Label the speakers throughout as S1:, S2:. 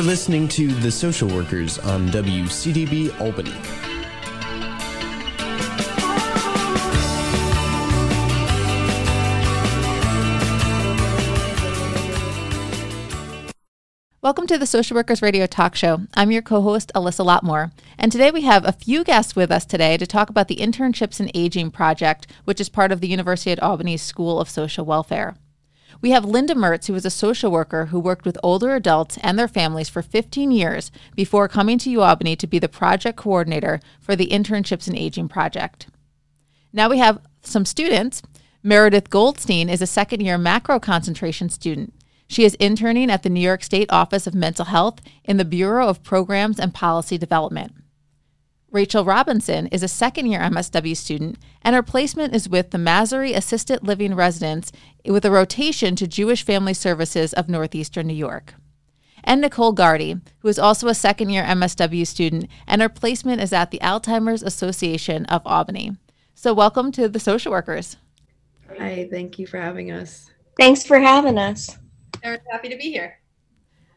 S1: You're listening to The Social Workers on WCDB Albany.
S2: Welcome to the Social Workers Radio Talk Show. I'm your co host, Alyssa Lotmore. And today we have a few guests with us today to talk about the Internships in Aging Project, which is part of the University at Albany's School of Social Welfare. We have Linda Mertz, who is a social worker who worked with older adults and their families for 15 years before coming to UAlbany to be the project coordinator for the Internships in Aging Project. Now we have some students. Meredith Goldstein is a second year macro concentration student. She is interning at the New York State Office of Mental Health in the Bureau of Programs and Policy Development. Rachel Robinson is a second year MSW student, and her placement is with the Massry Assisted Living Residence with a rotation to Jewish Family Services of Northeastern New York. And Nicole Gardy, who is also a second year MSW student, and her placement is at the Alzheimer's Association of Albany. So, welcome to the social workers.
S3: Hi, thank you for having us.
S4: Thanks for having us.
S5: We're happy to be here.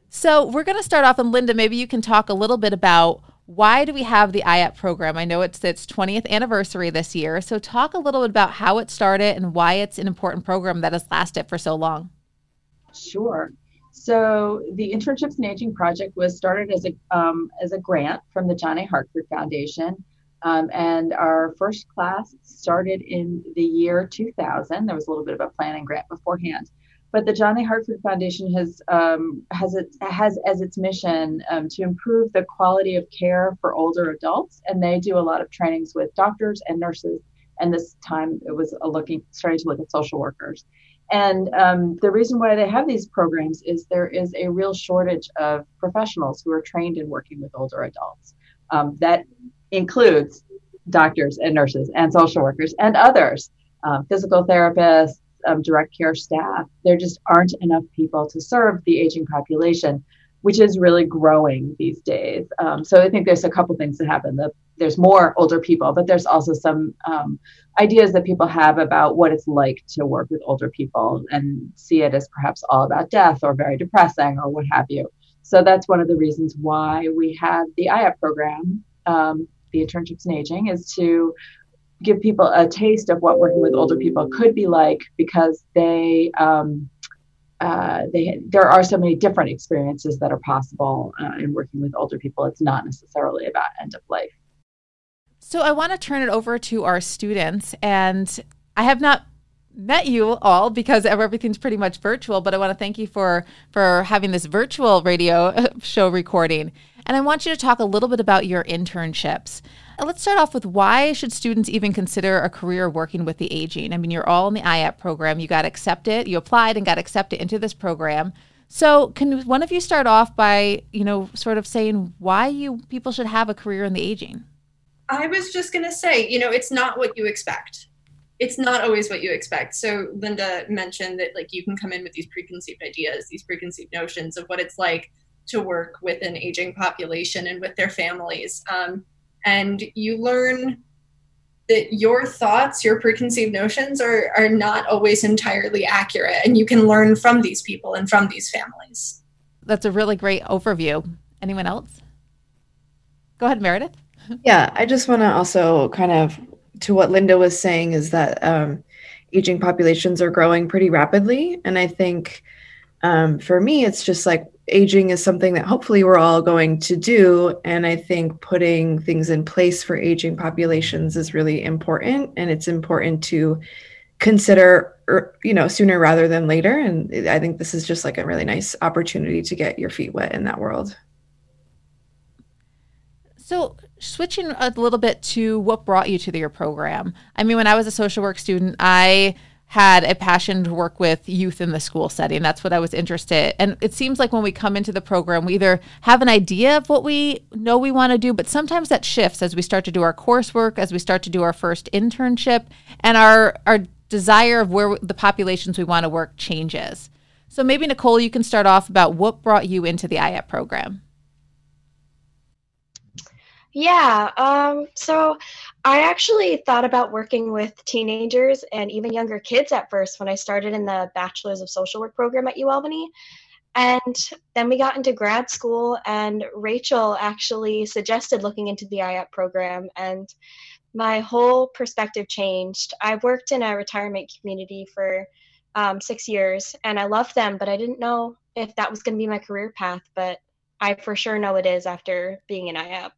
S2: So, we're going to start off, and Linda, maybe you can talk a little bit about why do we have the IAP program? I know it's its 20th anniversary this year. So, talk a little bit about how it started and why it's an important program that has lasted for so long.
S6: Sure. So, the Internships in Aging project was started as a um, as a grant from the John A. Hartford Foundation, um, and our first class started in the year 2000. There was a little bit of a planning grant beforehand but the John A. Hartford Foundation has um, has it has as its mission um, to improve the quality of care for older adults, and they do a lot of trainings with doctors and nurses. And this time, it was looking starting to look at social workers. And um, the reason why they have these programs is there is a real shortage of professionals who are trained in working with older adults. Um, that includes doctors and nurses and social workers and others, um, physical therapists, um, direct care staff. There just aren't enough people to serve the aging population, which is really growing these days. Um, so I think there's a couple things that happen. The, there's more older people, but there's also some um, ideas that people have about what it's like to work with older people and see it as perhaps all about death or very depressing or what have you. So that's one of the reasons why we have the IAP program, um, the internships in aging, is to give people a taste of what working with older people could be like because they um, uh, they there are so many different experiences that are possible uh, in working with older people. It's not necessarily about end of life.
S2: So I want to turn it over to our students, and I have not met you all because everything's pretty much virtual. But I want to thank you for for having this virtual radio show recording. And I want you to talk a little bit about your internships. Uh, let's start off with why should students even consider a career working with the aging? I mean, you're all in the IAP program. You got accepted. You applied and got accepted into this program. So, can one of you start off by, you know, sort of saying why you people should have a career in the aging?
S5: I was just going to say, you know, it's not what you expect. It's not always what you expect. So, Linda mentioned that like you can come in with these preconceived ideas, these preconceived notions of what it's like to work with an aging population and with their families. Um, and you learn that your thoughts, your preconceived notions are, are not always entirely accurate. And you can learn from these people and from these families.
S2: That's a really great overview. Anyone else? Go ahead, Meredith.
S3: Yeah, I just want to also kind of to what Linda was saying is that um, aging populations are growing pretty rapidly. And I think um, for me, it's just like aging is something that hopefully we're all going to do. And I think putting things in place for aging populations is really important. And it's important to consider, er, you know, sooner rather than later. And I think this is just like a really nice opportunity to get your feet wet in that world.
S2: So, switching a little bit to what brought you to your program. I mean, when I was a social work student, I had a passion to work with youth in the school setting. That's what I was interested. In. And it seems like when we come into the program, we either have an idea of what we know we want to do, but sometimes that shifts as we start to do our coursework, as we start to do our first internship, and our our desire of where the populations we want to work changes. So maybe Nicole, you can start off about what brought you into the IAP program.
S4: Yeah. Um, so I actually thought about working with teenagers and even younger kids at first when I started in the Bachelor's of Social Work program at UAlbany. And then we got into grad school, and Rachel actually suggested looking into the IAP program, and my whole perspective changed. I worked in a retirement community for um, six years, and I loved them, but I didn't know if that was going to be my career path. But I for sure know it is after being in IAP.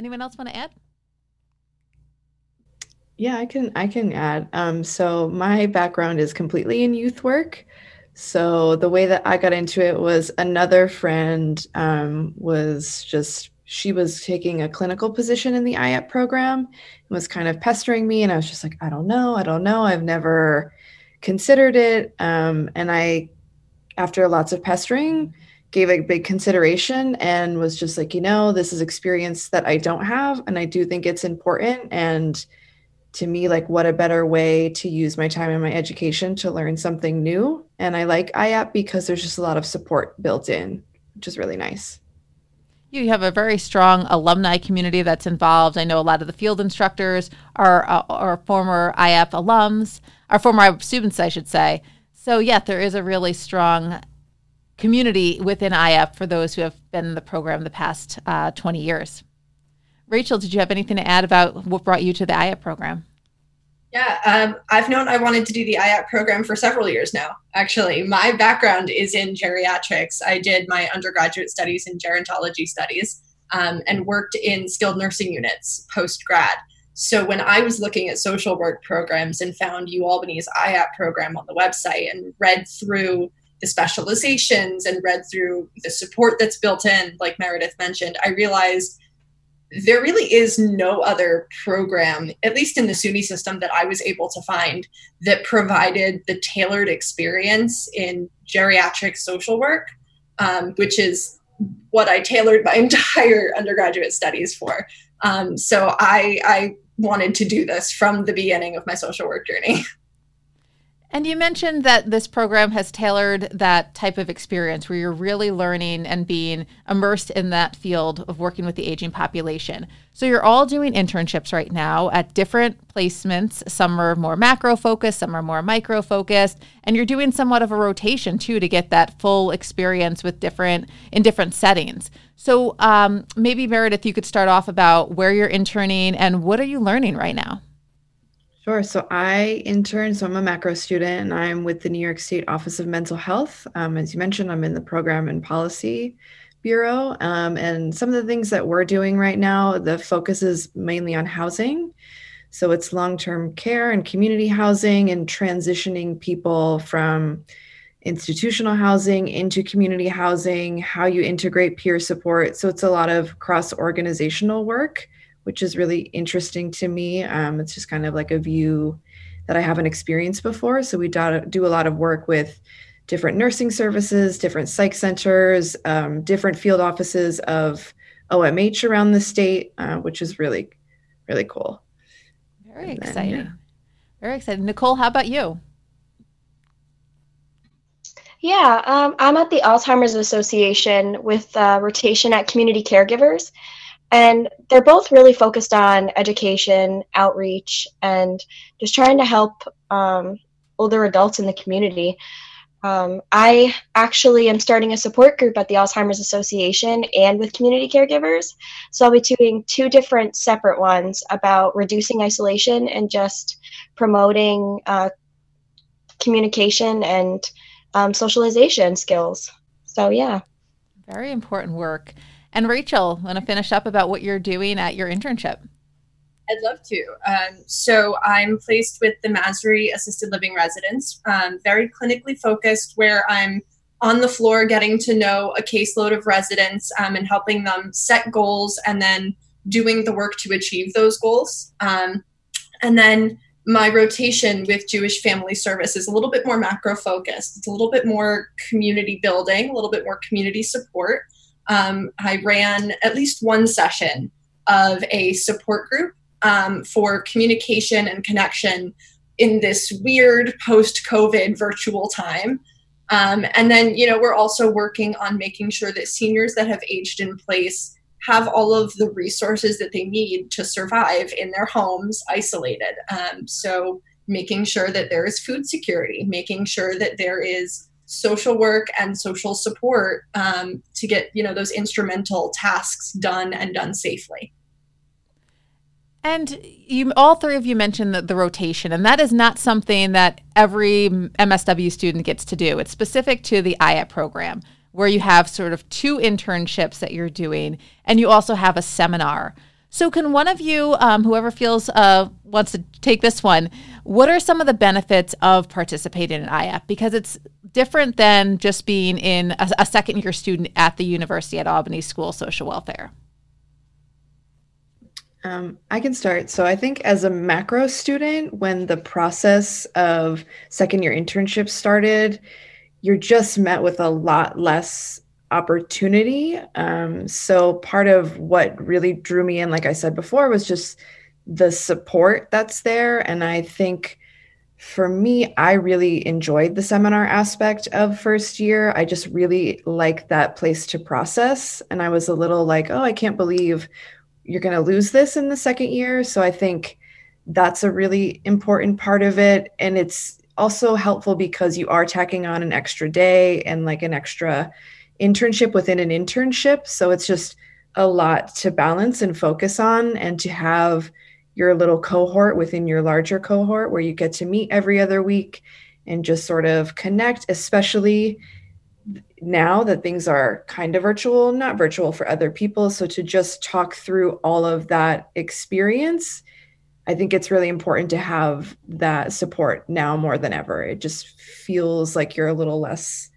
S2: Anyone else want to add?
S3: Yeah, I can I can add. Um, so my background is completely in youth work. So the way that I got into it was another friend um, was just she was taking a clinical position in the IAP program and was kind of pestering me, and I was just like, I don't know, I don't know, I've never considered it. Um, and I, after lots of pestering, gave a big consideration and was just like, you know, this is experience that I don't have, and I do think it's important and to me like what a better way to use my time in my education to learn something new and i like iap because there's just a lot of support built in which is really nice
S2: you have a very strong alumni community that's involved. I know a lot of the field instructors are, uh, are former IAP alums, are former students, I should say. So, yeah, there is a really strong community within IAP for those who have been in the program the past uh, 20 years. Rachel, did you have anything to add about what brought you to the IAP program?
S5: Yeah, um, I've known I wanted to do the IAP program for several years now. Actually, my background is in geriatrics. I did my undergraduate studies in gerontology studies um, and worked in skilled nursing units post grad. So when I was looking at social work programs and found UAlbany's IAP program on the website and read through the specializations and read through the support that's built in, like Meredith mentioned, I realized there really is no other program, at least in the SUNY system, that I was able to find that provided the tailored experience in geriatric social work, um, which is what I tailored my entire undergraduate studies for. Um, so I, I wanted to do this from the beginning of my social work journey.
S2: And you mentioned that this program has tailored that type of experience where you're really learning and being immersed in that field of working with the aging population. So you're all doing internships right now at different placements. Some are more macro focused, some are more micro focused, and you're doing somewhat of a rotation too to get that full experience with different in different settings. So um, maybe Meredith, you could start off about where you're interning and what are you learning right now.
S3: Sure. So I intern, so I'm a macro student and I'm with the New York State Office of Mental Health. Um, as you mentioned, I'm in the Program and Policy Bureau. Um, and some of the things that we're doing right now, the focus is mainly on housing. So it's long term care and community housing and transitioning people from institutional housing into community housing, how you integrate peer support. So it's a lot of cross organizational work which is really interesting to me. Um, it's just kind of like a view that I haven't experienced before. So we do, do a lot of work with different nursing services, different psych centers, um, different field offices of OMH around the state, uh, which is really, really cool.
S2: Very then, exciting. Yeah. Very exciting. Nicole, how about you?
S4: Yeah, um, I'm at the Alzheimer's Association with uh, rotation at Community Caregivers. And they're both really focused on education, outreach, and just trying to help um, older adults in the community. Um, I actually am starting a support group at the Alzheimer's Association and with community caregivers. So I'll be doing two different separate ones about reducing isolation and just promoting uh, communication and um, socialization skills. So, yeah.
S2: Very important work. And Rachel, want to finish up about what you're doing at your internship?
S5: I'd love to. Um, so I'm placed with the Massry Assisted Living Residence, um, very clinically focused, where I'm on the floor getting to know a caseload of residents um, and helping them set goals and then doing the work to achieve those goals. Um, and then my rotation with Jewish Family Service is a little bit more macro focused. It's a little bit more community building, a little bit more community support um, I ran at least one session of a support group um, for communication and connection in this weird post COVID virtual time. Um, and then, you know, we're also working on making sure that seniors that have aged in place have all of the resources that they need to survive in their homes isolated. Um, so, making sure that there is food security, making sure that there is social work and social support um, to get you know those instrumental tasks done and done safely.
S2: And you, all three of you mentioned the, the, rotation, and that is not something that every MSW student gets to do. It's specific to the IAP program, where you have sort of two internships that you're doing, and you also have a seminar. So, can one of you, um, whoever feels uh, wants to take this one, what are some of the benefits of participating in IAP? Because it's different than just being in a, a second year student at the University at Albany School of Social Welfare.
S3: Um, I can start. So I think as a macro student, when the process of second year internships started, you're just met with a lot less opportunity. Um, so part of what really drew me in, like I said before, was just the support that's there. And I think for me, I really enjoyed the seminar aspect of first year. I just really like that place to process. And I was a little like, oh, I can't believe you're going to lose this in the second year. So I think that's a really important part of it. And it's also helpful because you are tacking on an extra day and like an extra internship within an internship. So it's just a lot to balance and focus on and to have your little cohort within your larger cohort where you get to meet every other week and just sort of connect, especially now that things are kind of virtual, not virtual for other people. So to just talk through all of that experience, I think it's really important to have that support now more than ever. It just feels like you're a little less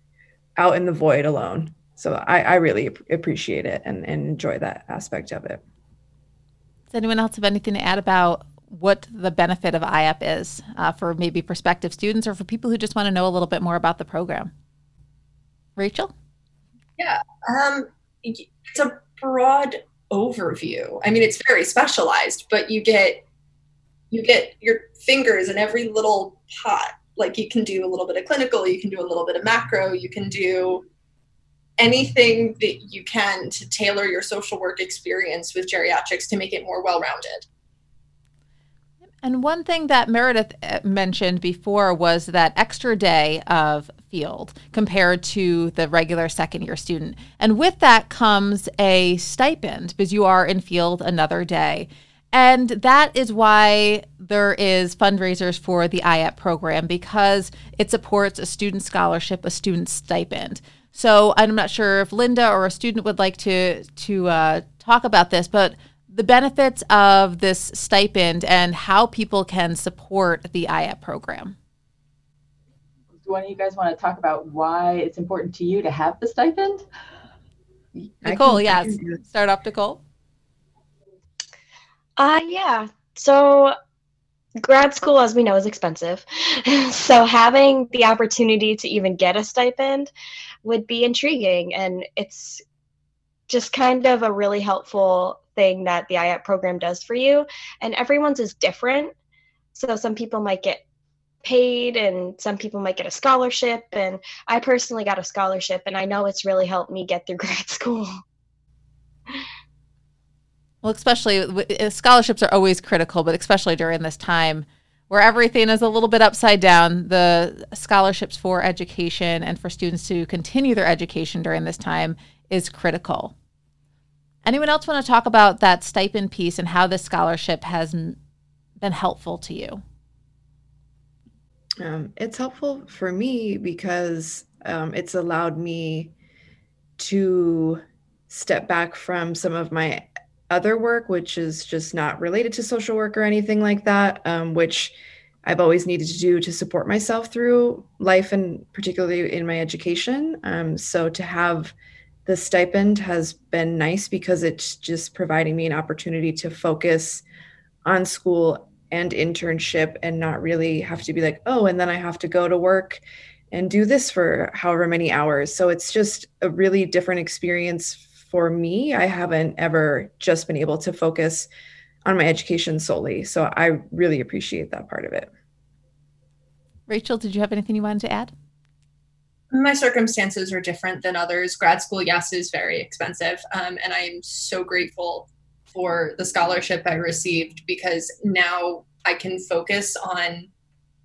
S3: out in the void alone. So I, I really appreciate it and, and enjoy that aspect of it.
S2: Does anyone else have anything to add about what the benefit of IAP is uh, for maybe prospective students or for people who just want to know a little bit more about the program? Rachel?
S5: Yeah, um, it's a broad overview. I mean, it's very specialized, but you get you get your fingers in every little pot. Like you can do a little bit of clinical, you can do a little bit of macro, you can do anything that you can to tailor your social work experience with geriatrics to make it more well-rounded.
S2: And one thing that Meredith uh, mentioned before was that extra day of field compared to the regular second year student. And with that comes a stipend because you are in field another day. And that is why there is fundraisers for the IAP program because it supports a student scholarship, a student stipend. So I'm not sure if Linda or a student would like to to uh, talk about this, but the benefits of this stipend and how people can support the IAP program.
S6: Do one of you guys want to talk about why it's important to you to have the stipend?
S2: Nicole, yes. Start off, Nicole.
S4: Uh, yeah. So grad school, as we know, is expensive. so having the opportunity to even get a stipend would be intriguing. And it's just kind of a really helpful thing that the IAP program does for you. And everyone's is different. So some people might get paid and some people might get a scholarship. And I personally got a scholarship, and I know it's really helped me get through grad school.
S2: Well, especially uh, scholarships are always critical, but especially during this time where everything is a little bit upside down, the scholarships for education and for students to continue their education during this time is critical. Anyone else want to talk about that stipend piece and how this scholarship has been helpful to you?
S3: Um, it's helpful for me because um, it's allowed me to step back from some of my other work, which is just not related to social work or anything like that, um, which I've always needed to do to support myself through life and particularly in my education. Um, so to have the stipend has been nice because it's just providing me an opportunity to focus on school and internship and not really have to be like, oh, and then I have to go to work and do this for however many hours. So it's just a really different experience for me. I haven't ever just been able to focus on my education solely. So I really appreciate that part of it.
S2: Rachel, did you have anything you wanted to add?
S5: my circumstances are different than others. Grad school, yes, is very expensive. Um, and I am so grateful for the scholarship I received because now I can focus on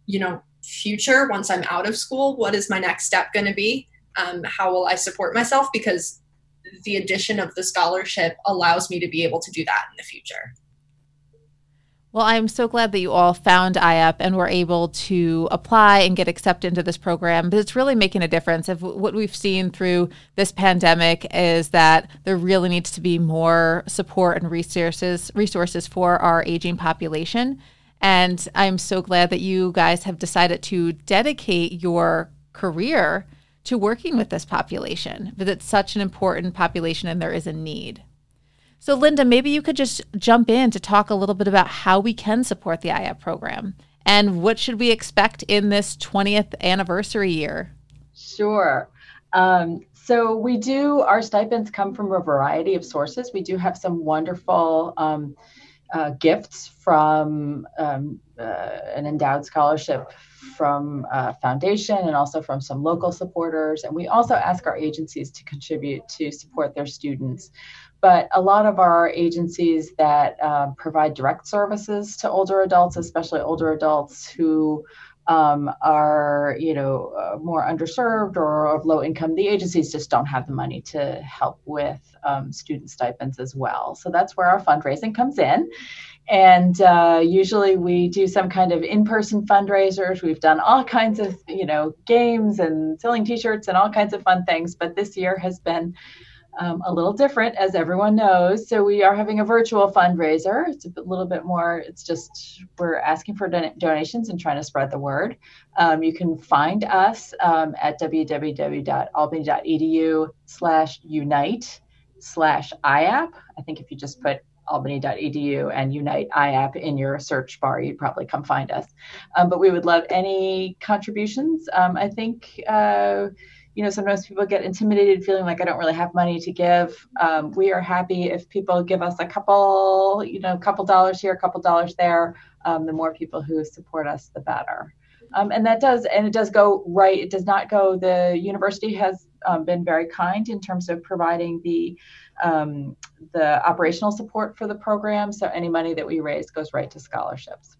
S5: you know, future once I'm out of school. What is my next step going to be? Um, how will I support myself? Because the addition of the scholarship allows me to be able to do that in the future.
S2: Well, I'm so glad that you all found IAP and were able to apply and get accepted into this program. But it's really making a difference. If what we've seen through this pandemic is that there really needs to be more support and resources resources for our aging population. And I'm so glad that you guys have decided to dedicate your career to working with this population because it's such an important population and there is a need. So, Linda, maybe you could just jump in to talk a little bit about how we can support the IAP program and what should we expect in this 20th anniversary year?
S6: Sure. Um, so we do, our stipends come from a variety of sources. We do have some wonderful um, uh, gifts from um, uh, an endowed scholarship from a foundation and also from some local supporters. And we also ask our agencies to contribute to support their students. But a lot of our agencies that uh, provide direct services to older adults, especially older adults who um, are you know uh, more underserved or of low income the agencies just don't have the money to help with um, student stipends as well so that's where our fundraising comes in and uh, usually we do some kind of in-person fundraisers we've done all kinds of you know games and selling t-shirts and all kinds of fun things but this year has been um, a little different, as everyone knows. So we are having a virtual fundraiser. It's a little bit more. It's just we're asking for don- donations and trying to spread the word. Um, you can find us um, at www.albany.edu slash unite slash IAP. I think if you just put albany.edu and unite IAP in your search bar, you'd probably come find us. Um, but we would love any contributions. Um, I think. Uh, you know, sometimes people get intimidated feeling like I don't really have money to give. Um, we are happy if people give us a couple, you know, a couple dollars here, a couple dollars there. Um, the more people who support us, the better. Um, and that does, and it does go right. It does not go. The university has um, been very kind in terms of providing the um, the operational support for the program. So any money that we raise goes right to scholarships.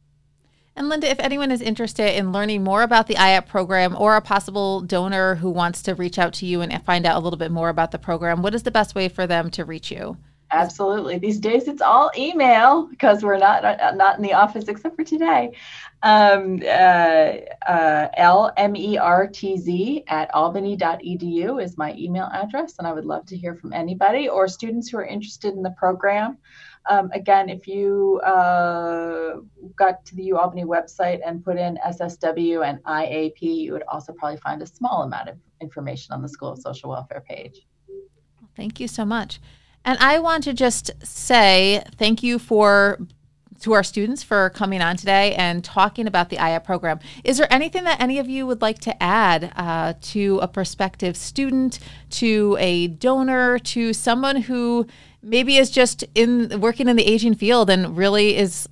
S2: And Linda, if anyone is interested in learning more about the IAP program or a possible donor who wants to reach out to you and find out a little bit more about the program, what is the best way for them to reach you?
S6: Absolutely. These days it's all email because we're not not in the office except for today. Um, uh, uh, lmertz at albany.edu is my email address, and I would love to hear from anybody or students who are interested in the program. Um, again, if you uh, got to the UAlbany website and put in SSW and IAP, you would also probably find a small amount of information on the School of Social Welfare page.
S2: Thank you so much. And I want to just say thank you for to our students for coming on today and talking about the IAP program. Is there anything that any of you would like to add uh, to a prospective student, to a donor, to someone who maybe is just in working in the aging field and really is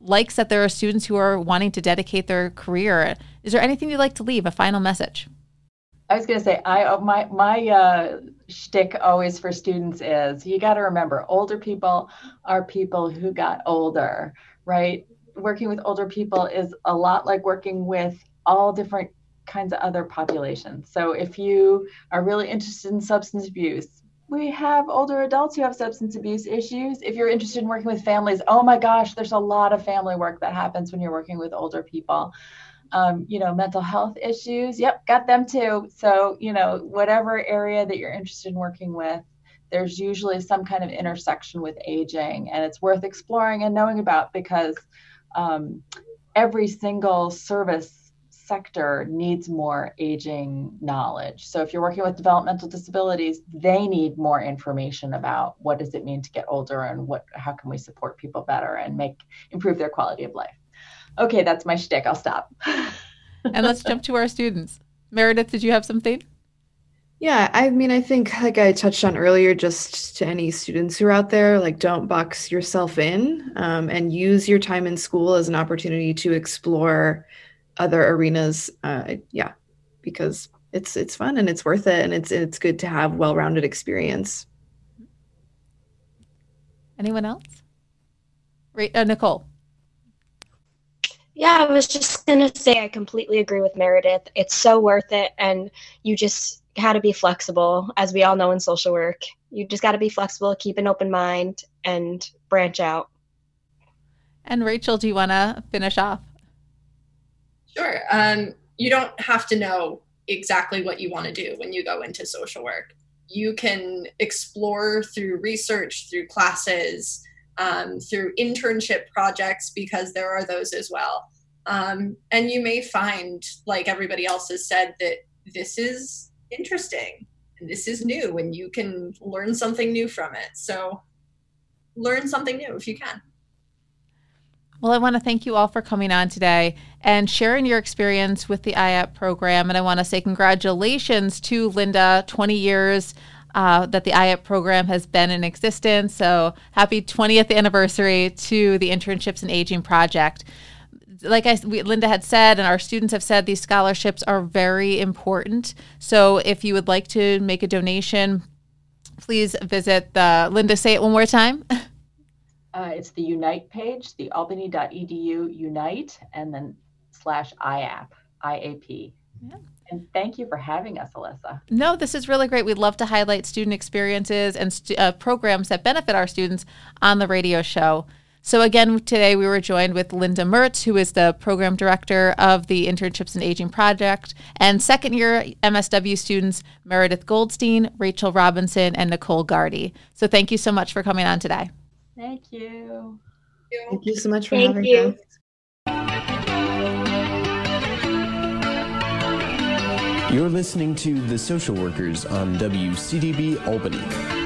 S2: likes that there are students who are wanting to dedicate their career. Is there anything you'd like to leave? A final message?
S6: I was going to say, I uh, my my uh, shtick always for students is you got to remember, older people are people who got older, right? Working with older people is a lot like working with all different kinds of other populations. So if you are really interested in substance abuse, we have older adults who have substance abuse issues. If you're interested in working with families, oh my gosh, there's a lot of family work that happens when you're working with older people. Um, you know, mental health issues, yep, got them too. So, you know, whatever area that you're interested in working with, there's usually some kind of intersection with aging, and it's worth exploring and knowing about because um, every single service sector needs more aging knowledge. So if you're working with developmental disabilities, they need more information about what does it mean to get older and what how can we support people better and make improve their quality of life. Okay, that's my shtick. I'll stop.
S2: and let's jump to our students. Meredith, did you have something?
S3: Yeah, I mean, I think like I touched on earlier, just to any students who are out there, like don't box yourself in um, and use your time in school as an opportunity to explore other arenas uh, yeah because it's it's fun and it's worth it and it's it's good to have well-rounded experience
S2: anyone else uh, nicole
S4: Yeah, I was just going to say I completely agree with Meredith. It's so worth it. And you just got to be flexible, as we all know in social work. You just got to be flexible, keep an open mind, and branch out.
S2: And Rachel, do you want to finish off?
S5: Sure. Um, you don't have to know exactly what you want to do when you go into social work. You can explore through research, through classes, um, through internship projects, because there are those as well. Um, and you may find, like everybody else has said, that this is interesting and this is new and you can learn something new from it. So learn something new if you can.
S2: Well, I want to thank you all for coming on today and sharing your experience with the IAP program. And I want to say congratulations to Linda, 20 years uh, that the IAP program has been in existence. So happy 20th anniversary to the Internships in Aging Project. Like I, we, Linda had said, and our students have said, these scholarships are very important. So if you would like to make a donation, please visit the Linda. Say it one more time.
S6: Uh, it's the Unite page, the albany.edu Unite, and then slash IAP, IAP. Yeah. And thank you for having us, Alyssa.
S2: No, this is really great. We'd love to highlight student experiences and st- uh, programs that benefit our students on the radio show. So, again, today we were joined with Linda Mertz, who is the program director of the Internships in Aging Project, and second year MSW students Meredith Goldstein, Rachel Robinson, and Nicole Gardy. So, thank you so much for coming on today.
S6: Thank you.
S3: Thank you so much for
S4: Thank
S3: having
S4: you.
S3: us.
S1: You're listening to The Social Workers on WCDB Albany.